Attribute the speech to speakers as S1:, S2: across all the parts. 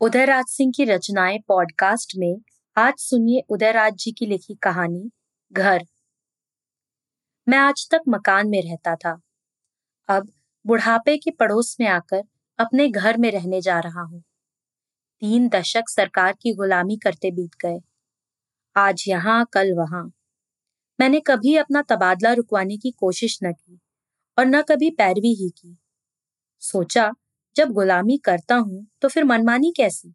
S1: उदयराज सिंह की रचनाएँ पॉडकास्ट में आज सुनिए उदयराज जी की लिखी कहानी, घर। मैं आज तक मकान में रहता था। अब बुढ़ापे के पड़ोस में आकर अपने घर में रहने जा रहा हूँ। तीन दशक सरकार की गुलामी करते बीत गए। आज यहाँ, कल वहाँ। मैंने कभी अपना तबादला रुकवाने की कोशिश न की और न कभी पैरवी ही की। सोचा जब गुलामी करता हूँ तो फिर मनमानी कैसी?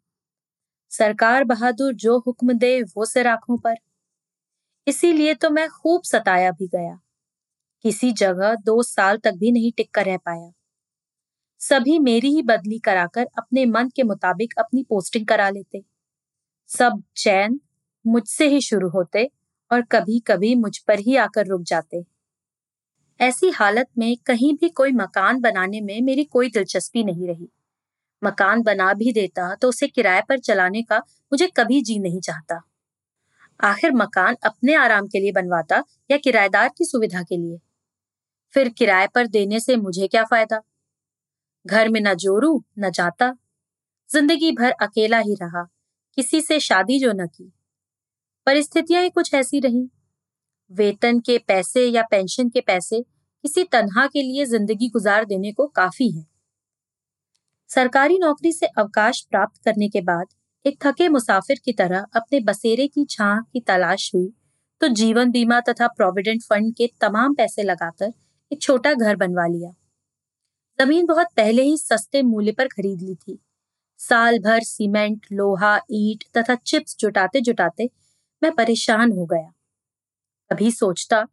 S1: सरकार बहादुर जो हुक्म दे, वो सिर आँखों पर। इसीलिए तो मैं खूब सताया भी गया। किसी जगह दो साल तक भी नहीं टिक कर रह पाया। सभी मेरी ही बदली कराकर अपने मन के मुताबिक अपनी पोस्टिंग करा लेते। सब चैन मुझसे ही शुरू होते और कभी कभी मुझ पर ही आकर रुक जाते। ऐसी हालत में कहीं भी कोई मकान बनाने में मेरी कोई दिलचस्पी नहीं रही। मकान बना भी देता तो उसे किराए पर चलाने का मुझे कभी जी नहीं चाहता। आखिर मकान अपने आराम के लिए बनवाता या किराएदार की सुविधा के लिए? फिर किराए पर देने से मुझे क्या फ़ायदा? घर में न जोरू, न जाता। ज़िंदगी भर अकेला ही रहा, किसी से शादी जो न की। परिस्थितियाँ ही कुछ ऐसी रही। वेतन के पैसे या पेंशन के पैसे किसी तनहा के लिए ज़िंदगी गुजार देने को काफ़ी है। सरकारी नौकरी से अवकाश प्राप्त करने के बाद एक थके मुसाफिर की तरह अपने बसेरे की छां की तलाश हुई तो जीवन बीमा तथा प्रोविडेंट फंड के तमाम पैसे लगाकर एक छोटा घर बनवा लिया। ज़मीन बहुत पहले ही सस्ते मूल्य पर खरीद ली थी। साल भर सीमेंट, लोहा, ईट तथा चिप्स जुटाते जुटाते मैं परेशान हो गया। कभी सोचता,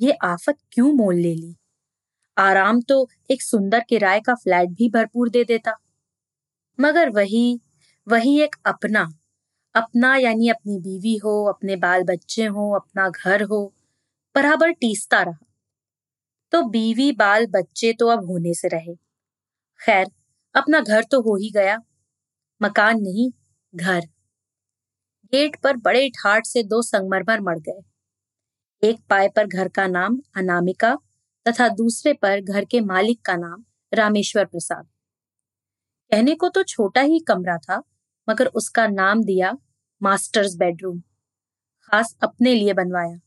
S1: ये आफत क्यों मोल ले ली? आराम तो एक सुंदर किराए का फ्लैट भी भरपूर दे देता। मगर वही वही एक अपना अपना यानी अपनी बीवी हो, अपने बाल बच्चे हो, अपना घर हो, बराबर टीसता रहा। तो बीवी बाल बच्चे तो अब होने से रहे। खैर, अपना घर तो हो ही गया। मकान नहीं, घर। गेट पर बड़े ठाट से दो संगमरमर मर गए। एक पाए पर घर का नाम अनामिका तथा दूसरे पर घर के मालिक का नाम रामेश्वर प्रसाद। कहने को तो छोटा ही कमरा था, मगर उसका नाम दिया मास्टर्स बेडरूम, खास अपने लिए बनवाया।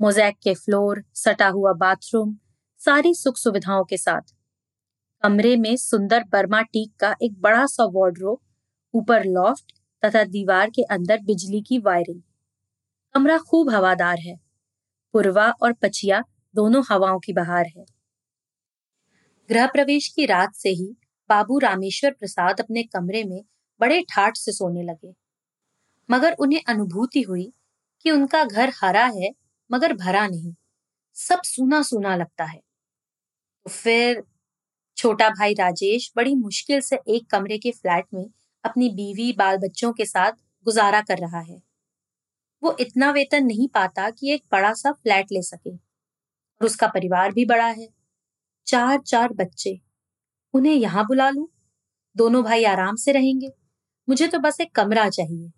S1: मोजैक के फ्लोर, सटा हुआ बाथरूम, सारी सुख सुविधाओं के साथ। कमरे में सुंदर बर्मा टीक का एक बड़ा सा वार्डरोब ऊपर लॉफ्ट तथा दीवार के अंदर बिजली की वायरिंग कमरा खूब हवादार है पूर्वा और पछिया दोनों हवाओं की बहार है। गृह प्रवेश की रात से ही बाबू रामेश्वर प्रसाद अपने कमरे में बड़े ठाट से सोने लगे। मगर उन्हें अनुभूति हुई कि उनका घर हरा है, मगर भरा नहीं। सब सूना सूना लगता है। तो फिर छोटा भाई राजेश बड़ी मुश्किल से एक कमरे के फ्लैट में अपनी बीवी बाल बच्चों के साथ गुजारा कर रहा है। वो इतना वेतन नहीं पाता कि एक बड़ा सा फ्लैट ले सके। और उसका परिवार भी बड़ा है। चार चार बच्चे। उन्हें यहाँ बुला लू? दोनों भाई आराम से रहेंगे। मुझे तो बस एक कमरा चाहिए।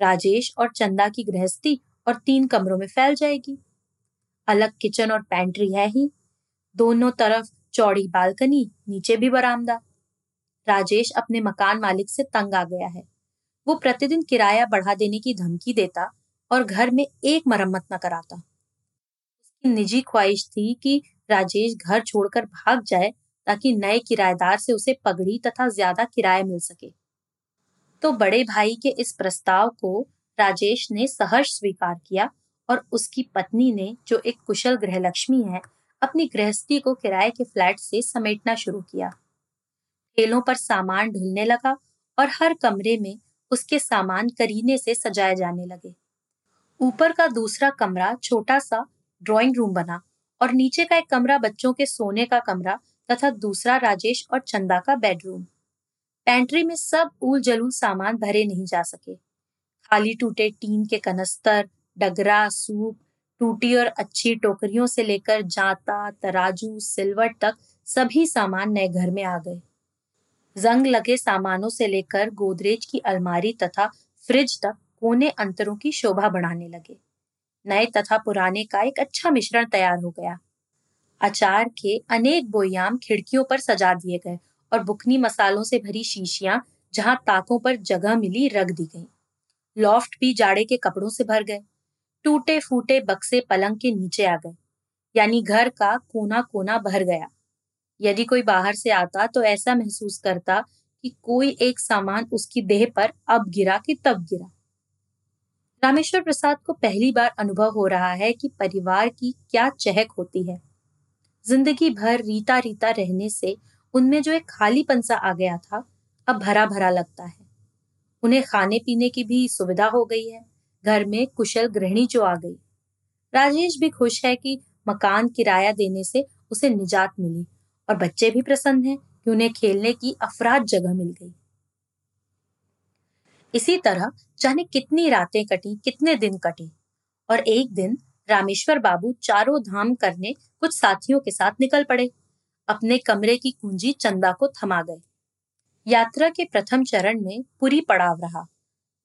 S1: राजेश और चंदा की गृहस्थी और तीन कमरों में फैल जाएगी। अलग किचन और पैंट्री है ही। दोनों तरफ़ चौड़ी बालकनी, नीचे भी बरामदा। राजेश अपने मकान मालिक से तंग आ गया है। वो प्रतिदिन किराया बढ़ा देने की धमकी देता और घर में एक मरम्मत न कराता। उसकी निजी ख्वाहिश थी कि राजेश घर छोड़कर भाग जाए ताकि नए किराएदार से उसे पगड़ी तथा ज़्यादा किराया मिल सके। तो बड़े भाई के इस प्रस्ताव को राजेश ने सहर्ष स्वीकार किया और उसकी पत्नी ने, जो एक कुशल गृहलक्ष्मी है, अपनी गृहस्थी को किराए के फ्लैट से समेटना शुरू किया। ठेलों पर सामान ढुलने लगा और हर कमरे में उसके सामान करीने से सजाए जाने लगे। ऊपर का दूसरा कमरा छोटा सा ड्राइंग रूम बना और नीचे का एक कमरा बच्चों के सोने का कमरा तथा दूसरा राजेश और चंदा का बेडरूम पैंट्री में सब ऊल जलूल सामान भरे नहीं जा सके। खाली टूटे टीन के कनस्तर, डगरा, सूप, टूटी और अच्छी टोकरियों से लेकर जाता, तराजू, सिल्वर तक सभी सामान नए घर में आ गए। जंग लगे सामानों से लेकर गोदरेज की अलमारी तथा फ्रिज तक कोने अंतरों की शोभा बढ़ाने लगे। नए तथा पुराने का एक अच्छा मिश्रण तैयार हो गया। अचार के अनेक बोयाम खिड़कियों पर सजा दिए गए और बुकनी मसालों से भरी शीशियाँ जहाँ ताकों पर जगह मिली रख दी गई। लॉफ्ट भी जाड़े के कपड़ों से भर गए। टूटे फूटे बक्से पलंग के नीचे आ गए। यानी घर का कोना कोना भर गया। यदि कोई बाहर से आता तो ऐसा महसूस करता कि कोई एक सामान उसकी देह पर अब गिरा कि तब गिरा। रामेश्वर प्रसाद को पहली बार अनुभव हो रहा है कि परिवार की क्या चहक होती है। ज़िंदगी भर रीता रीता रहने से उनमें जो एक खालीपन सा आ गया था, अब भरा भरा लगता है। उन्हें खाने पीने की भी सुविधा हो गई है, घर में कुशल गृहिणी जो आ गई। राजेश भी खुश है कि मकान किराया देने से उसे निजात मिली और बच्चे भी प्रसन्न हैं कि उन्हें खेलने की अफराद जगह मिल गई। इसी तरह जाने कितनी रातें कटी, कितने दिन कटी। और एक दिन रामेश्वर बाबू चारों धाम करने कुछ साथियों के साथ निकल पड़े। अपने कमरे की कुंजी चंदा को थमा गए यात्रा के प्रथम चरण में पूरी पड़ाव रहा।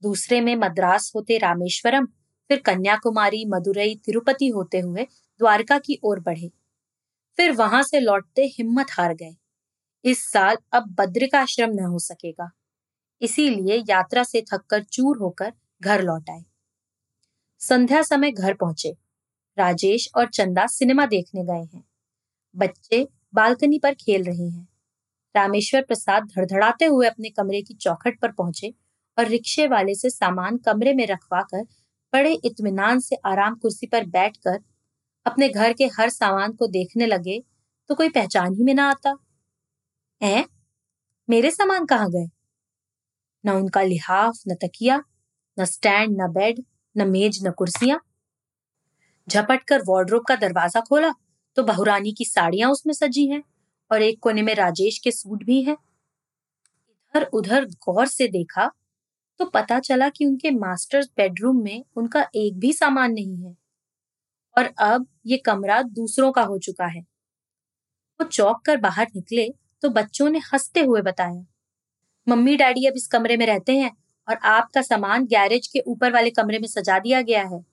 S1: दूसरे में मद्रास होते रामेश्वरम, फिर कन्याकुमारी, मदुरई, तिरुपति होते हुए द्वारका की ओर बढ़े। फिर वहाँ से लौटते हिम्मत हार गए। इस साल अब बद्रिकाश्रम न हो सकेगा। इसीलिए यात्रा से थककर चूर होकर घर लौट आए। संध्या समय घर पहुँचे। राजेश और चंदा सिनेमा देखने गए हैं। बच्चे बालकनी पर खेल रहे हैं। रामेश्वर प्रसाद धड़धड़ाते हुए अपने कमरे की चौखट पर पहुँचे और रिक्शे वाले से सामान कमरे में रखवा कर बड़े इत्मीनान से आराम कुर्सी पर बैठकर अपने घर के हर सामान को देखने लगे तो कोई पहचान ही में ना आता। है? मेरे सामान कहाँ गए? न उनका लिहाफ, न तकिया, न स्टैंड, न बेड, न मेज, न कुर्सियाँ। झपट कर वार्ड्रोब का दरवाज़ा खोला तो बहुरानी की साड़ियाँ उसमें सजी हैं और एक कोने में राजेश के सूट भी हैं। इधर उधर गौर से देखा तो पता चला कि उनके मास्टर्स बेडरूम में उनका एक भी सामान नहीं है। और अब ये कमरा दूसरों का हो चुका है। वो चौक कर बाहर निकले तो बच्चों ने हँसते हुए बताया मम्मी डैडी अब इस कमरे में रहते हैं और आपका सामान गैरेज के ऊपर वाले कमरे में सजा दिया गया है।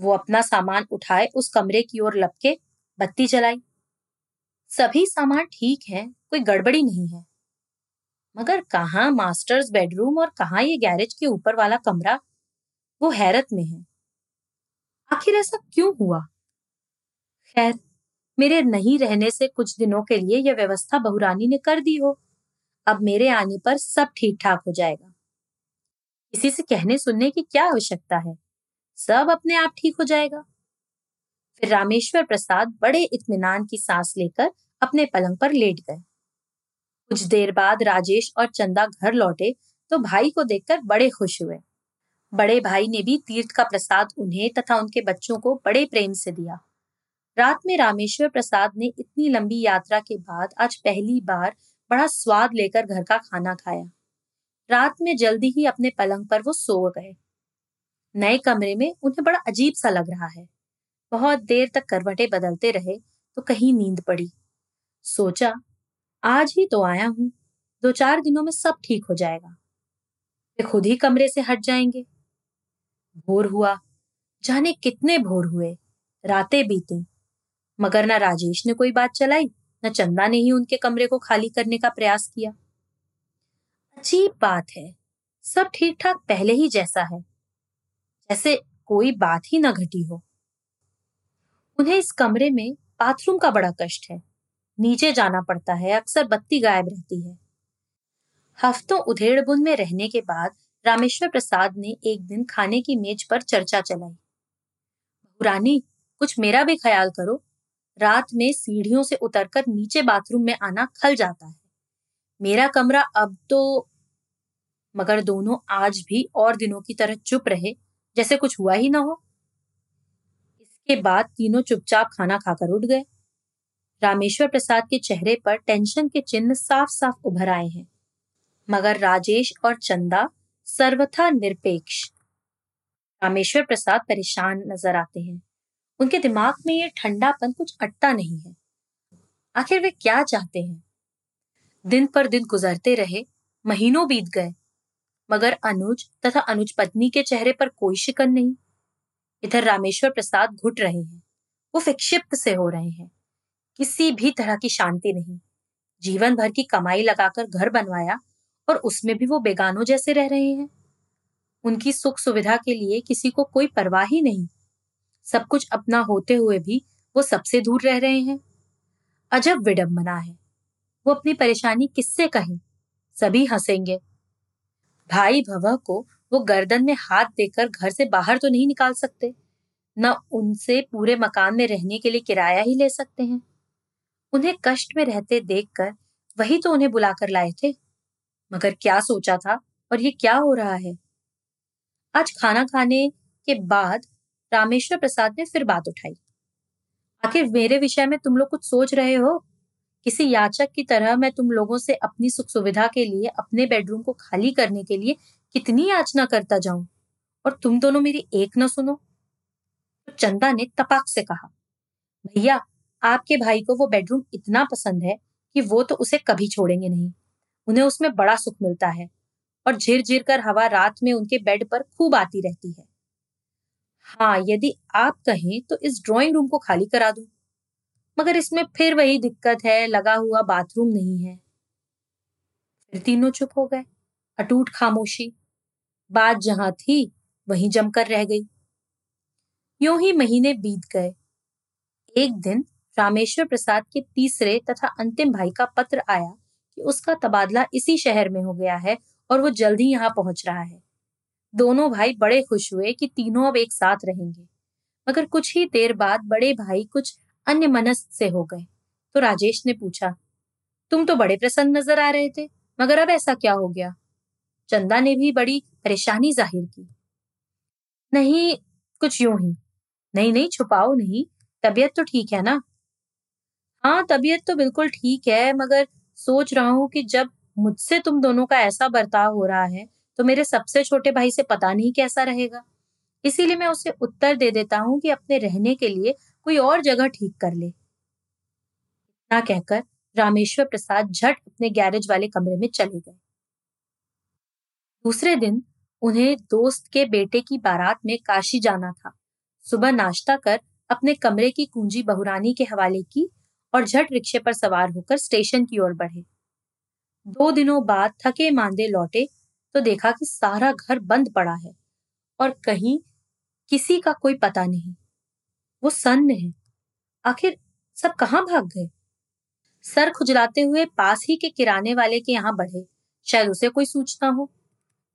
S1: वो अपना सामान उठाए, उस कमरे की ओर लपके बत्ती जलाई। सभी सामान ठीक है, कोई गड़बड़ी नहीं है। मगर कहा मास्टर्स बेडरूम और कहा ये गैरेज के ऊपर वाला कमरा? वो हैरत में है। आखिर ऐसा क्यों हुआ? खैर, मेरे नहीं रहने से कुछ दिनों के लिए यह व्यवस्था बहुरानी ने कर दी हो। अब मेरे आने पर सब ठीक ठाक हो जाएगा। किसी से कहने सुनने की क्या आवश्यकता है? सब अपने आप ठीक हो जाएगा। फिर रामेश्वर प्रसाद बड़े इत्मीनान की सांस लेकर अपने पलंग पर लेट गए। कुछ देर बाद राजेश और चंदा घर लौटे तो भाई को देखकर बड़े खुश हुए। बड़े भाई ने भी तीर्थ का प्रसाद उन्हें तथा उनके बच्चों को बड़े प्रेम से दिया। रात में रामेश्वर प्रसाद ने इतनी लंबी यात्रा के बाद आज पहली बार बड़ा स्वाद लेकर घर का खाना खाया। रात में जल्दी ही अपने पलंग पर वो सो गए। नए कमरे में उन्हें बड़ा अजीब सा लग रहा है। बहुत देर तक करवटे बदलते रहे तो कहीं नींद पड़ी। सोचा, आज ही तो आया हूँ। दो चार दिनों में सब ठीक हो जाएगा। वे खुद ही कमरे से हट जाएँगे। भोर हुआ। जाने कितने भोर हुए। रातें बीती। मगर न राजेश ने कोई बात चलाई। चंदा ने ही उनके कमरे को खाली करने का प्रयास किया। अजीब बात है। सब ठीक ठाक पहले ही जैसा है। जैसे कोई बात ही न घटी हो। उन्हें इस कमरे में बाथरूम का बड़ा कष्ट है। नीचे जाना पड़ता है, अक्सर बत्ती गायब रहती है। हफ्तों उधेड़बुन में रहने के बाद रामेश्वर प्रसाद ने एक दिन खाने की मेज पर चर्चा चलाई। रानी, कुछ मेरा भी ख्याल करो। रात में सीढ़ियों से उतरकर नीचे बाथरूम में आना खल जाता है। मेरा कमरा अब तो मगर दोनों आज भी और दिनों की तरह चुप रहे, जैसे कुछ हुआ ही ना हो। इसके बाद तीनों चुपचाप खाना खाकर उठ गए। रामेश्वर प्रसाद के चेहरे पर टेंशन के चिन्ह साफ़ साफ़ उभर आए हैं। मगर राजेश और चंदा सर्वथा निरपेक्ष। रामेश्वर प्रसाद परेशान नज़र आते हैं। उनके दिमाग में ये ठंडापन कुछ अटता नहीं है। आखिर वे क्या चाहते हैं? दिन पर दिन गुजरते रहे, महीनों बीत गए, मगर अनुज तथा अनुज पत्नी के चेहरे पर कोई शिकन नहीं। इधर रामेश्वर प्रसाद घुट रहे हैं, वो विक्षिप्त से हो रहे हैं, किसी भी तरह की शांति नहीं। जीवन भर की कमाई लगाकर घर बनवाया और उसमें भी वो बेगानों जैसे रह रहे हैं। उनकी सुख सुविधा के लिए किसी को कोई परवाह ही नहीं। सब कुछ अपना होते हुए भी वो सबसे दूर रह रहे हैं। अजब विडंबना है। वो अपनी परेशानी किससे कहें? सभी हंसेंगे। भाई भव को वो गर्दन में हाथ देकर घर से बाहर तो नहीं निकाल सकते। न उनसे पूरे मकान में रहने के लिए किराया ही ले सकते हैं। उन्हें कष्ट में रहते देखकर वही तो उन्हें बुलाकर लाए थे। मगर क्या सोचा था और ये क्या हो रहा है? आज खाना खाने के बाद रामेश्वर प्रसाद ने फिर बात उठाई। आखिर मेरे विषय में तुम लोग कुछ सोच रहे हो? किसी याचक की तरह मैं तुम लोगों से अपनी सुख सुविधा के लिए, अपने बेडरूम को खाली करने के लिए कितनी याचना करता जाऊँ? और तुम दोनों मेरी एक न सुनो। तो चंदा ने तपाक से कहा, भैया, आपके भाई को वो बेडरूम इतना पसंद है कि वो तो उसे कभी छोड़ेंगे नहीं। उन्हें उसमें बड़ा सुख मिलता है और झिर झिर कर हवा रात में उनके बेड पर खूब आती रहती है। हाँ यदि आप कहें तो इस ड्राइंग रूम को खाली करा दूँ। मगर इसमें फिर वही दिक्कत है, लगा हुआ बाथरूम नहीं है। फिर तीनों चुप हो गए, अटूट खामोशी। बात जहाँ थी, वहीं जमकर रह गई। यूँ ही महीने बीत गए। एक दिन रामेश्वर प्रसाद के तीसरे तथा अंतिम भाई का पत्र आया कि उसका तबादला इसी शहर में हो गया है और वो जल्द ही यहाँ पहुँच रहा है। दोनों भाई बड़े खुश हुए कि तीनों अब एक साथ रहेंगे। मगर कुछ ही देर बाद बड़े भाई कुछ अन्य मनस से हो गए। तो राजेश ने पूछा, तुम तो बड़े प्रसन्न नज़र आ रहे थे, मगर अब ऐसा क्या हो गया? चंदा ने भी बड़ी परेशानी ज़ाहिर की। नहीं, कुछ यूँ ही। नहीं नहीं, छुपाओ नहीं। तबीयत तो ठीक है ना? हाँ तबीयत तो बिल्कुल ठीक है, मगर सोच रहा हूँ कि जब मुझसे तुम दोनों का ऐसा बर्ताव हो रहा है तो मेरे सबसे छोटे भाई से पता नहीं कैसा रहेगा। इसीलिए मैं उसे उत्तर दे देता हूँ कि अपने रहने के लिए कोई और जगह ठीक कर ले। इतना कहकर रामेश्वर प्रसाद झट अपने गैरेज वाले कमरे में चले गए। दूसरे दिन उन्हें दोस्त के बेटे की बारात में काशी जाना था। सुबह नाश्ता कर अपने कमरे की कुंजी बहुरानी के हवाले की और झट रिक्शे पर सवार होकर स्टेशन की ओर बढ़े। दो दिनों बाद थके मांदे लौटे तो देखा कि सारा घर बंद पड़ा है और कहीं किसी का कोई पता नहीं। वो सन्न है। आखिर सब कहाँ भाग गए? सर खुजलाते हुए पास ही के किराने वाले के यहाँ बढ़े। शायद उसे कोई सूचना हो।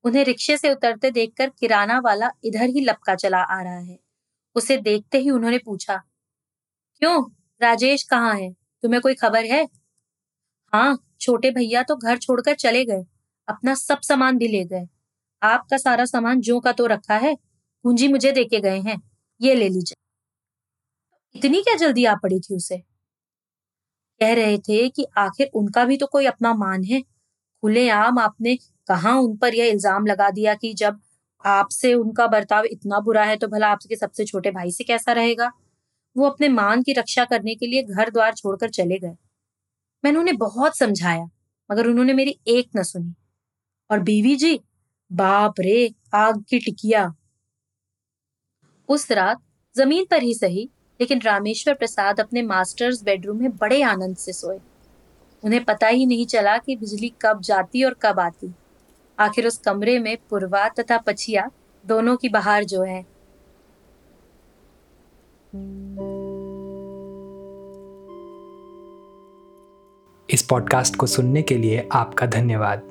S1: उन्हें रिक्शे से उतरते देखकर किराना वाला इधर ही लपका चला आ रहा है। उसे देखते ही उन्होंने पूछा, क्यों? राजेश कहाँ है? तुम्हें कोई खबर है? हाँ छोटे भैया तो घर छोड़कर चले गए। अपना सब सामान भी ले गए। आपका सारा सामान जो का तो रखा है, कुंजी मुझे देके गए हैं, ये ले लीजिए। इतनी क्या जल्दी आ पड़ी थी उसे? कह रहे थे कि आखिर उनका भी तो कोई अपना मान है। खुलेआम आपने कहा उन पर यह इल्ज़ाम लगा दिया कि जब आपसे उनका बर्ताव इतना बुरा है तो भला आपके सबसे छोटे भाई से कैसा रहेगा? वो अपने मान की रक्षा करने के लिए घर द्वार छोड़कर चले गए। मैंने उन्हें बहुत समझाया, मगर उन्होंने मेरी एक न सुनी। और बीवी जी, बाप रे, आग की टिकिया। उस रात ज़मीन पर ही सही, लेकिन रामेश्वर प्रसाद अपने मास्टर्स बेडरूम में बड़े आनंद से सोए। उन्हें पता ही नहीं चला कि बिजली कब जाती और कब आती। आखिर उस कमरे में पुरवा तथा पछिया दोनों की बहार जो है।
S2: इस पॉडकास्ट को सुनने के लिए आपका धन्यवाद।